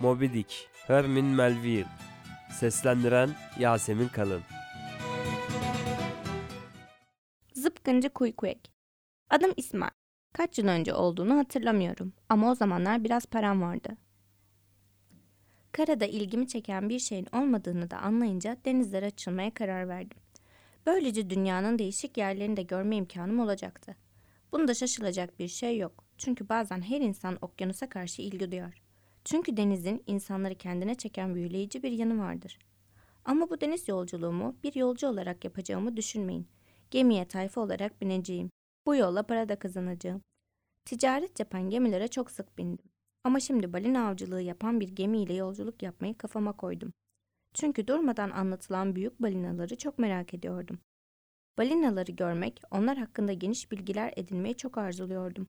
Moby Dick, Hermin Melville. Seslendiren Yasemin Kalın. Zıpkıncı Kuykuyek. Adım İsmail. Kaç yıl önce olduğunu hatırlamıyorum ama o zamanlar biraz param vardı. Karada ilgimi çeken bir şeyin olmadığını da anlayınca denizlere açılmaya karar verdim. Böylece dünyanın değişik yerlerini de görme imkanım olacaktı. Bunda şaşılacak bir şey yok. Çünkü bazen her insan okyanusa karşı ilgi duyar. Çünkü denizin insanları kendine çeken büyüleyici bir yanı vardır. Ama bu deniz yolculuğumu bir yolcu olarak yapacağımı düşünmeyin. Gemiye tayfa olarak bineceğim. Bu yolla para da kazanacağım. Ticaret yapan gemilere çok sık bindim. Ama şimdi balina avcılığı yapan bir gemiyle yolculuk yapmayı kafama koydum. Çünkü durmadan anlatılan büyük balinaları çok merak ediyordum. Balinaları görmek, onlar hakkında geniş bilgiler edinmeyi çok arzuluyordum.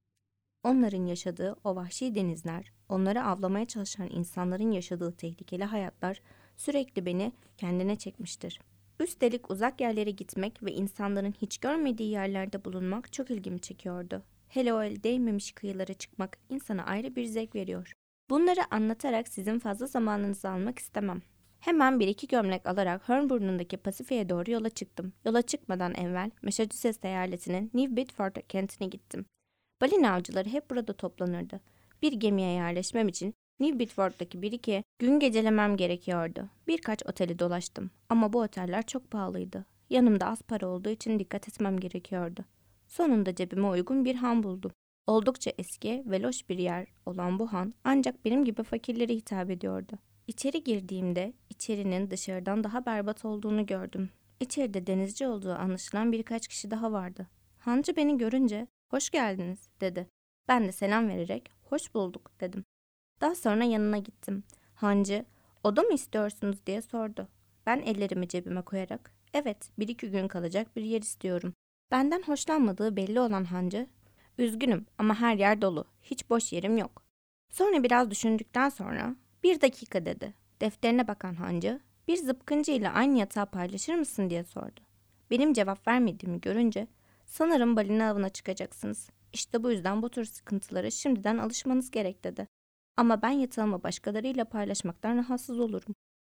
Onların yaşadığı o vahşi denizler, onları avlamaya çalışan insanların yaşadığı tehlikeli hayatlar sürekli beni kendine çekmiştir. Üstelik uzak yerlere gitmek ve insanların hiç görmediği yerlerde bulunmak çok ilgimi çekiyordu. Hele o el değmemiş kıyılara çıkmak insana ayrı bir zevk veriyor. Bunları anlatarak sizin fazla zamanınızı almak istemem. Hemen bir iki gömlek alarak Hörnburn'undaki Pasifik'e doğru yola çıktım. Yola çıkmadan evvel Massachusetts eyaletinin New Bedford kentine gittim. Balina avcıları hep burada toplanırdı. Bir gemiye yerleşmem için New Bedford'daki bir iki gün gecelemem gerekiyordu. Birkaç oteli dolaştım ama bu oteller çok pahalıydı. Yanımda az para olduğu için dikkat etmem gerekiyordu. Sonunda cebime uygun bir han buldum. Oldukça eski ve loş bir yer olan bu han ancak benim gibi fakirlere hitap ediyordu. İçeri girdiğimde içerinin dışarıdan daha berbat olduğunu gördüm. İçeride denizci olduğu anlaşılan birkaç kişi daha vardı. Hancı beni görünce hoş geldiniz dedi. Ben de selam vererek hoş bulduk dedim. Daha sonra yanına gittim. Hancı oda mı istiyorsunuz diye sordu. Ben ellerimi cebime koyarak evet bir iki gün kalacak bir yer istiyorum. Benden hoşlanmadığı belli olan hancı üzgünüm ama her yer dolu. Hiç boş yerim yok. Sonra biraz düşündükten sonra bir dakika dedi. Defterine bakan hancı, bir zıpkıncı ile aynı yatağı paylaşır mısın diye sordu. Benim cevap vermediğimi görünce, sanırım balina avına çıkacaksınız. İşte bu yüzden bu tür sıkıntılara şimdiden alışmanız gerek dedi. Ama ben yatağımı başkalarıyla paylaşmaktan rahatsız olurum.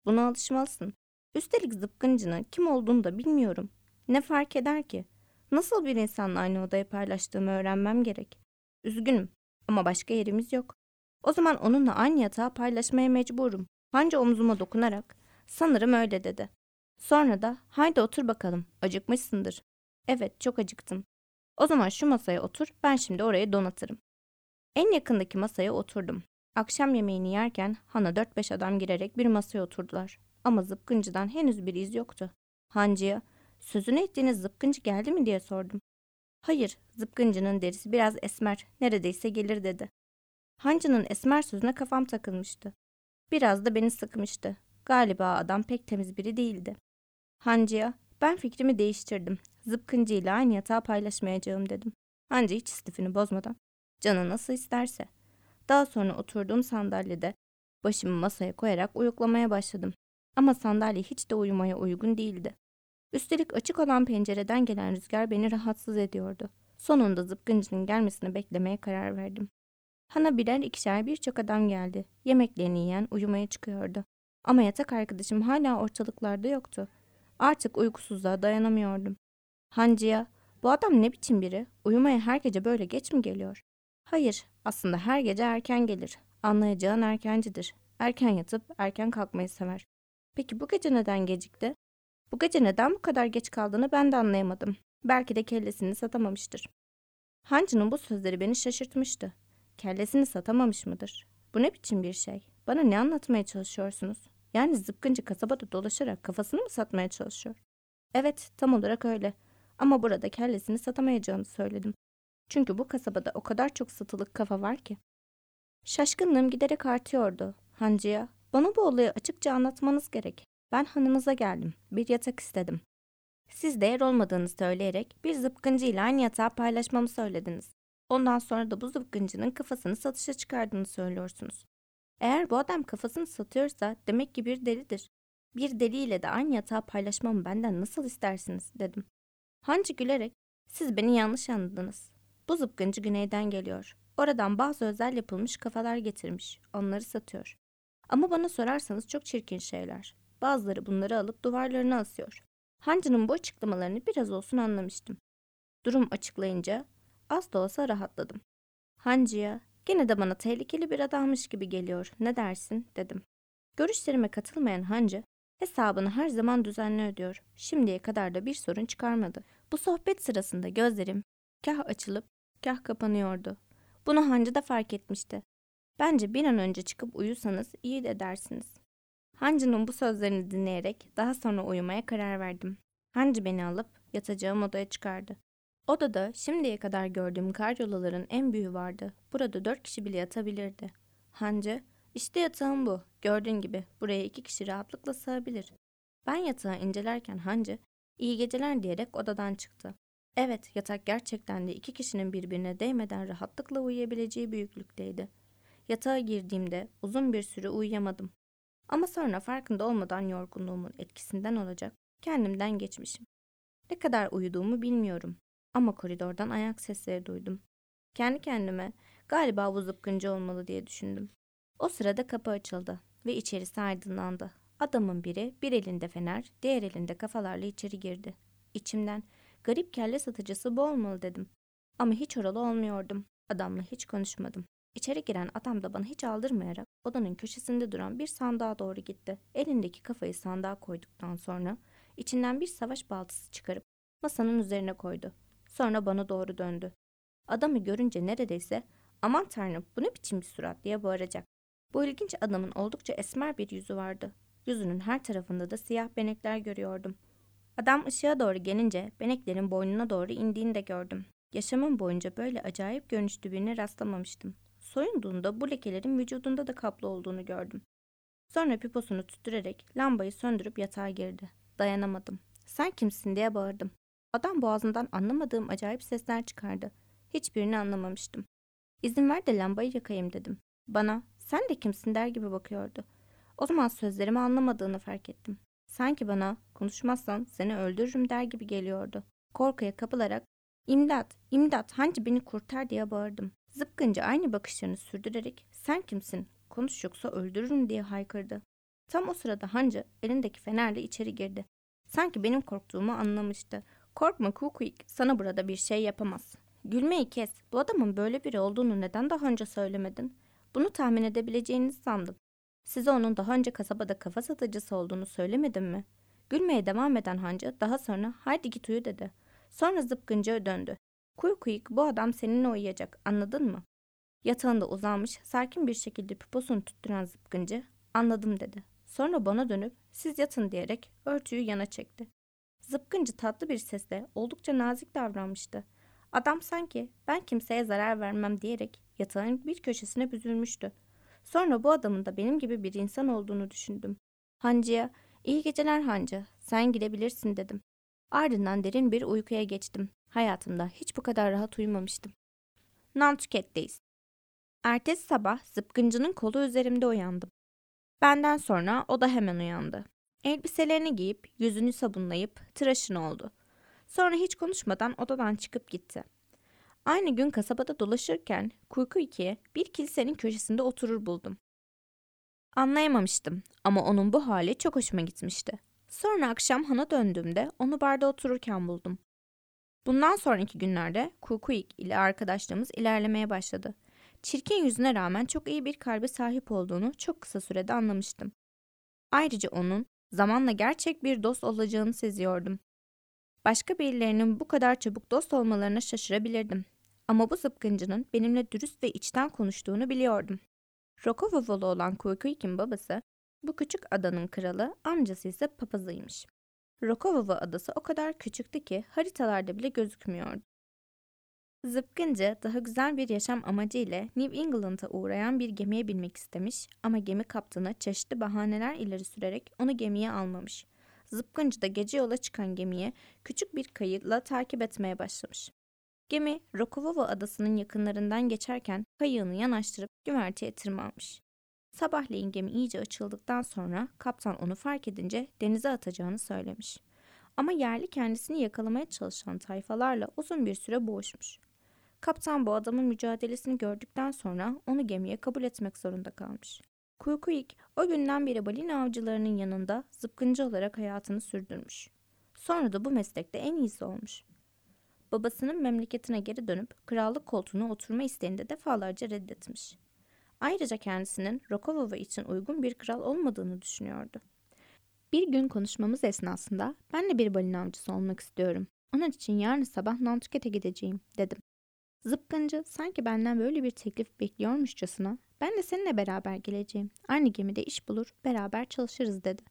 Buna alışmalısın. Üstelik zıpkıncının kim olduğunu da bilmiyorum. Ne fark eder ki? Nasıl bir insanla aynı odayı paylaştığımı öğrenmem gerek. Üzgünüm ama başka yerimiz yok. O zaman onunla aynı yatağı paylaşmaya mecburum. Hanca omzuma dokunarak sanırım öyle dedi. Sonra da haydi otur bakalım acıkmışsındır. Evet çok acıktım. O zaman şu masaya otur ben şimdi orayı donatırım. En yakındaki masaya oturdum. Akşam yemeğini yerken Hana 4-5 adam girerek bir masaya oturdular. Ama zıpkıncıdan henüz bir iz yoktu. Hancı'ya sözünü ettiğiniz zıpkıncı geldi mi diye sordum. Hayır, zıpkıncının derisi biraz esmer, neredeyse gelir dedi. Hancı'nın esmer sözüne kafam takılmıştı. Biraz da beni sıkmıştı. Galiba adam pek temiz biri değildi. Hancı'ya ben fikrimi değiştirdim. Zıpkıncı ile aynı yatağı paylaşmayacağım dedim. Hancı hiç istifini bozmadan. Canı nasıl isterse. Daha sonra oturduğum sandalyede başımı masaya koyarak uyuklamaya başladım. Ama sandalye hiç de uyumaya uygun değildi. Üstelik açık olan pencereden gelen rüzgar beni rahatsız ediyordu. Sonunda zıpkıncının gelmesini beklemeye karar verdim. Hana birer ikişer birçok adam geldi. Yemeklerini yiyen uyumaya çıkıyordu. Ama yatak arkadaşım hala ortalıklarda yoktu. Artık uykusuzluğa dayanamıyordum. Hancı'ya bu adam ne biçim biri? Uyumaya her gece böyle geç mi geliyor? Hayır, aslında her gece erken gelir. Anlayacağın erkencidir. Erken yatıp erken kalkmayı sever. Peki bu gece neden gecikti? Bu gece neden bu kadar geç kaldığını ben de anlayamadım. Belki de kellesini satamamıştır. Hancı'nın bu sözleri beni şaşırtmıştı. Kellesini satamamış mıdır? Bu ne biçim bir şey? Bana ne anlatmaya çalışıyorsunuz? Yani zıpkıncı kasabada dolaşarak kafasını mı satmaya çalışıyor? Evet, tam olarak öyle. Ama burada kellesini satamayacağını söyledim. Çünkü bu kasabada o kadar çok satılık kafa var ki. Şaşkınlığım giderek artıyordu. Hancı'ya, bana bu olayı açıkça anlatmanız gerek. Ben hanınıza geldim. Bir yatak istedim. Siz değer olmadığını söyleyerek bir zıpkıncı ile aynı yatağı paylaşmamı söylediniz. Ondan sonra da bu zıpkıncının kafasını satışa çıkardığını söylüyorsunuz. Eğer bu adam kafasını satıyorsa demek ki bir delidir. Bir deliyle de aynı yatağı paylaşmamı benden nasıl istersiniz dedim. Hancı gülerek siz beni yanlış anladınız. Bu zıpkıncı güneyden geliyor. Oradan bazı özel yapılmış kafalar getirmiş. Onları satıyor. Ama bana sorarsanız çok çirkin şeyler. Bazıları bunları alıp duvarlarına asıyor. Hancı'nın bu açıklamalarını biraz olsun anlamıştım. Durum açıklayınca az da olsa rahatladım. Hancı'ya gene de bana tehlikeli bir adammış gibi geliyor ne dersin dedim. Görüşlerime katılmayan Hancı hesabını her zaman düzenli ödüyor. Şimdiye kadar da bir sorun çıkarmadı. Bu sohbet sırasında gözlerim kah açılıp kah kapanıyordu. Bunu Hancı da fark etmişti. Bence bir an önce çıkıp uyusanız iyi de dersiniz. Hancı'nın bu sözlerini dinleyerek daha sonra uyumaya karar verdim. Hancı beni alıp yatacağım odaya çıkardı. Odada şimdiye kadar gördüğüm karyolaların en büyüğü vardı. Burada dört kişi bile yatabilirdi. Hancı, işte yatağım bu. Gördüğün gibi buraya iki kişi rahatlıkla sığabilir. Ben yatağı incelerken Hancı, iyi geceler diyerek odadan çıktı. Evet, yatak gerçekten de iki kişinin birbirine değmeden rahatlıkla uyuyabileceği büyüklükteydi. Yatağa girdiğimde uzun bir süre uyuyamadım. Ama sonra farkında olmadan yorgunluğumun etkisinden olacak kendimden geçmişim. Ne kadar uyuduğumu bilmiyorum ama koridordan ayak sesleri duydum. Kendi kendime galiba bu zıpkıncı olmalı diye düşündüm. O sırada kapı açıldı ve içerisi aydınlandı. Adamın biri bir elinde fener, diğer elinde kafalarla içeri girdi. İçimden garip kelle satıcısı bu olmalı dedim. Ama hiç oralı olmuyordum. Adamla hiç konuşmadım. İçeri giren adam da bana hiç aldırmayarak odanın köşesinde duran bir sandığa doğru gitti. Elindeki kafayı sandığa koyduktan sonra içinden bir savaş baltası çıkarıp masanın üzerine koydu. Sonra bana doğru döndü. Adamı görünce neredeyse aman tanrım bu ne biçim bir surat diye bağıracak. Bu ilginç adamın oldukça esmer bir yüzü vardı. Yüzünün her tarafında da siyah benekler görüyordum. Adam ışığa doğru gelince beneklerin boynuna doğru indiğini de gördüm. Yaşamım boyunca böyle acayip görünüşlü birine rastlamamıştım. Soyunduğunda bu lekelerin vücudunda da kaplı olduğunu gördüm. Sonra piposunu tüttürerek lambayı söndürüp yatağa girdi. Dayanamadım. Sen kimsin diye bağırdım. Adam boğazından anlamadığım acayip sesler çıkardı. Hiçbirini anlamamıştım. İzin ver de lambayı yakayım dedim. Bana sen de kimsin der gibi bakıyordu. O zaman sözlerimi anlamadığını fark ettim. Sanki bana konuşmazsan seni öldürürüm der gibi geliyordu. Korkuya kapılarak imdat, imdat hancı beni kurtar diye bağırdım. Zıpkınca aynı bakışlarını sürdürerek sen kimsin konuş yoksa öldürürüm diye haykırdı. Tam o sırada hancı elindeki fenerle içeri girdi. Sanki benim korktuğumu anlamıştı. Korkma Kukuyik, sana burada bir şey yapamaz. Gülmeyi kes. Bu adamın böyle biri olduğunu neden daha önce söylemedin? Bunu tahmin edebileceğinizi sandım. Size onun daha önce kasabada kafa satıcısı olduğunu söylemedim mi? Gülmeye devam eden hancı daha sonra haydi git uyu dedi. Sonra zıpkıncıya döndü. Kuyukuyuk bu adam seninle uyuyacak anladın mı? Yatağında uzanmış sakin bir şekilde piposunu tutturan zıpkıncı anladım dedi. Sonra bana dönüp siz yatın diyerek örtüyü yana çekti. Zıpkıncı tatlı bir sesle oldukça nazik davranmıştı. Adam sanki ben kimseye zarar vermem diyerek yatağın bir köşesine büzülmüştü. Sonra bu adamın da benim gibi bir insan olduğunu düşündüm. Hancı'ya iyi geceler Hancı sen gidebilirsin dedim. Ardından derin bir uykuya geçtim. Hayatımda hiç bu kadar rahat uyumamıştım. Nantuket'teyiz. Ertesi sabah zıpkıncının kolu üzerimde uyandım. Benden sonra o da hemen uyandı. Elbiselerini giyip yüzünü sabunlayıp tıraşın oldu. Sonra hiç konuşmadan odadan çıkıp gitti. Aynı gün kasabada dolaşırken Kuyku 2'ye bir kilisenin köşesinde oturur buldum. Anlayamamıştım ama onun bu hali çok hoşuma gitmişti. Sonra akşam hana döndüğümde onu barda otururken buldum. Bundan sonraki günlerde Kukuyik ile arkadaşlığımız ilerlemeye başladı. Çirkin yüzüne rağmen çok iyi bir kalbe sahip olduğunu çok kısa sürede anlamıştım. Ayrıca onun zamanla gerçek bir dost olacağını seziyordum. Başka birilerinin bu kadar çabuk dost olmalarına şaşırabilirdim. Ama bu zıpkıncının benimle dürüst ve içten konuştuğunu biliyordum. Rokovovolu olan Kuykuyk'in babası, bu küçük adanın kralı, amcası ise papazıymış. Rokovova adası o kadar küçüktü ki haritalarda bile gözükmüyordu. Zıpkıncı daha güzel bir yaşam amacı ile New England'a uğrayan bir gemiye binmek istemiş ama gemi kaptanı çeşitli bahaneler ileri sürerek onu gemiye almamış. Zıpkıncı da gece yola çıkan gemiye küçük bir kayıtla takip etmeye başlamış. Gemi Rokovova adasının yakınlarından geçerken kayığını yanaştırıp güverteye tırmanmış. Sabahleyin gemi iyice açıldıktan sonra kaptan onu fark edince denize atacağını söylemiş. Ama yerli kendisini yakalamaya çalışan tayfalarla uzun bir süre boğuşmuş. Kaptan bu adamın mücadelesini gördükten sonra onu gemiye kabul etmek zorunda kalmış. Kuykuik o günden beri balina avcılarının yanında zıpkıncı olarak hayatını sürdürmüş. Sonra da bu meslekte en iyisi olmuş. Babasının memleketine geri dönüp krallık koltuğuna oturma isteğini de defalarca reddetmiş. Ayrıca kendisinin Rokovova için uygun bir kral olmadığını düşünüyordu. Bir gün konuşmamız esnasında ben de bir balina avcısı olmak istiyorum. Onun için yarın sabah Nantuket'e gideceğim dedim. Zıpkıncı sanki benden böyle bir teklif bekliyormuşçasına ben de seninle beraber geleceğim. Aynı gemide iş bulur, beraber çalışırız dedi.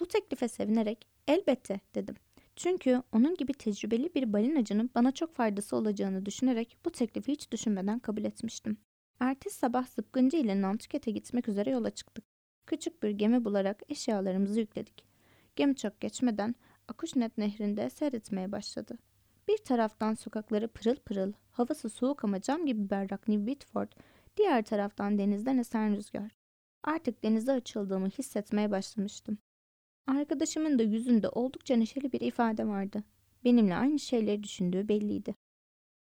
Bu teklife sevinerek elbette dedim. Çünkü onun gibi tecrübeli bir balinacının bana çok faydası olacağını düşünerek bu teklifi hiç düşünmeden kabul etmiştim. Ertesi sabah Zıpkıncı ile Nantuket'e gitmek üzere yola çıktık. Küçük bir gemi bularak eşyalarımızı yükledik. Gemi çok geçmeden Akuşnet nehrinde seyretmeye başladı. Bir taraftan sokakları pırıl pırıl, havası soğuk ama cam gibi berrak New Whitford, diğer taraftan denizden esen rüzgar. Artık denize açıldığımı hissetmeye başlamıştım. Arkadaşımın da yüzünde oldukça neşeli bir ifade vardı. Benimle aynı şeyleri düşündüğü belliydi.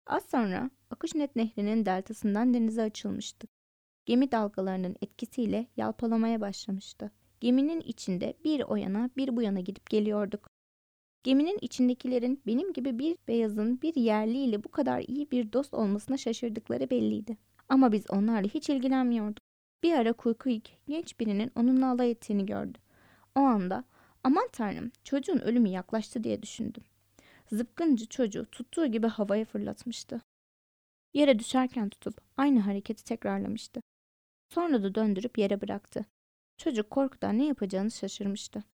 Az sonra Akuşnet nehrinin deltasından denize açılmıştık. Gemi dalgalarının etkisiyle yalpalamaya başlamıştı. Geminin içinde bir o yana bir bu yana gidip geliyorduk. Geminin içindekilerin benim gibi bir beyazın bir yerliyle bu kadar iyi bir dost olmasına şaşırdıkları belliydi. Ama biz onlarla hiç ilgilenmiyorduk. Bir ara Kuykuik genç birinin onunla alay ettiğini gördü. O anda aman tanrım çocuğun ölümü yaklaştı diye düşündüm. Zıpkıncı çocuğu tuttuğu gibi havaya fırlatmıştı. Yere düşerken tutup aynı hareketi tekrarlamıştı. Sonra da döndürüp yere bıraktı. Çocuk korkudan ne yapacağını şaşırmıştı.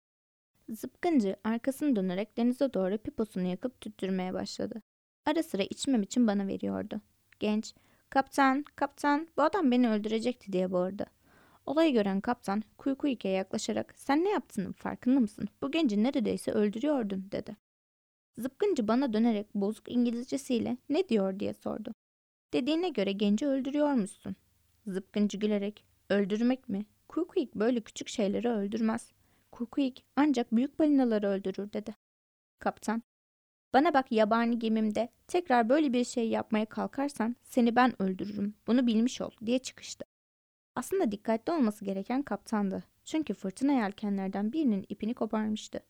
Zıpkıncı arkasını dönerek denize doğru piposunu yakıp tüttürmeye başladı. Ara sıra içmem için bana veriyordu. Genç, kaptan, kaptan, bu adam beni öldürecekti diye bağırdı. Olayı gören kaptan Kuykuyike'ye yaklaşarak sen ne yaptığının farkında mısın? Bu genci neredeyse öldürüyordun dedi. Zıpkıncı bana dönerek bozuk İngilizcesiyle ne diyor diye sordu. Dediğine göre genci öldürüyormuşsun. Zıpkıncı gülerek öldürmek mi? Kuykuyik böyle küçük şeyleri öldürmez. Kuykuyik ancak büyük balinaları öldürür dedi. Kaptan bana bak yabani gemimde tekrar böyle bir şey yapmaya kalkarsan seni ben öldürürüm bunu bilmiş ol diye çıkıştı. Aslında dikkatli olması gereken kaptandı. Çünkü fırtına yelkenlerden birinin ipini koparmıştı.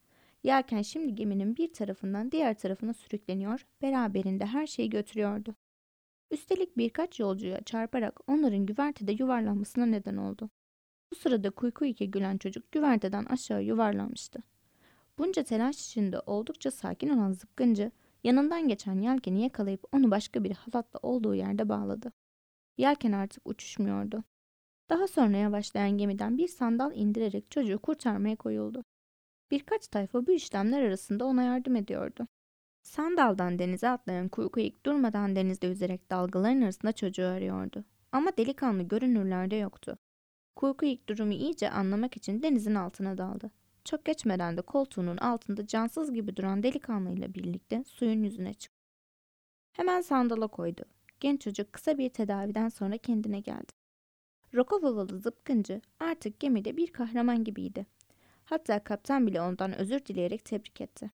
Yelken şimdi geminin bir tarafından diğer tarafına sürükleniyor, beraberinde her şeyi götürüyordu. Üstelik birkaç yolcuya çarparak onların güvertede yuvarlanmasına neden oldu. Bu sırada Kuykuyike gülen çocuk güverteden aşağı yuvarlanmıştı. Bunca telaş içinde oldukça sakin olan zıpkıncı yanından geçen yelkeni yakalayıp onu başka bir halatla olduğu yerde bağladı. Yelken artık uçuşmuyordu. Daha sonra yavaşlayan gemiden bir sandal indirerek çocuğu kurtarmaya koyuldu. Birkaç tayfa bu işlemler arasında ona yardım ediyordu. Sandaldan denize atlayan Kuykuyik durmadan denizde yüzerek dalgaların arasında çocuğu arıyordu. Ama delikanlı görünürlerde yoktu. Kuykuyik durumu iyice anlamak için denizin altına daldı. Çok geçmeden de koltuğunun altında cansız gibi duran delikanlıyla birlikte suyun yüzüne çıktı. Hemen sandala koydu. Genç çocuk kısa bir tedaviden sonra kendine geldi. Rokovovalı zıpkıncı artık gemide bir kahraman gibiydi. Hatta kaptan bile ondan özür dileyerek tebrik etti.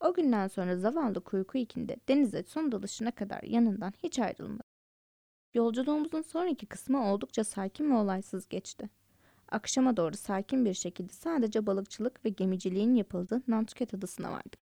O günden sonra zavallı kuyku ikinde denize son dalışına kadar yanından hiç ayrılmadı. Yolculuğumuzun sonraki kısmı oldukça sakin ve olaysız geçti. Akşama doğru sakin bir şekilde sadece balıkçılık ve gemiciliğin yapıldığı Nantucket adasına vardık.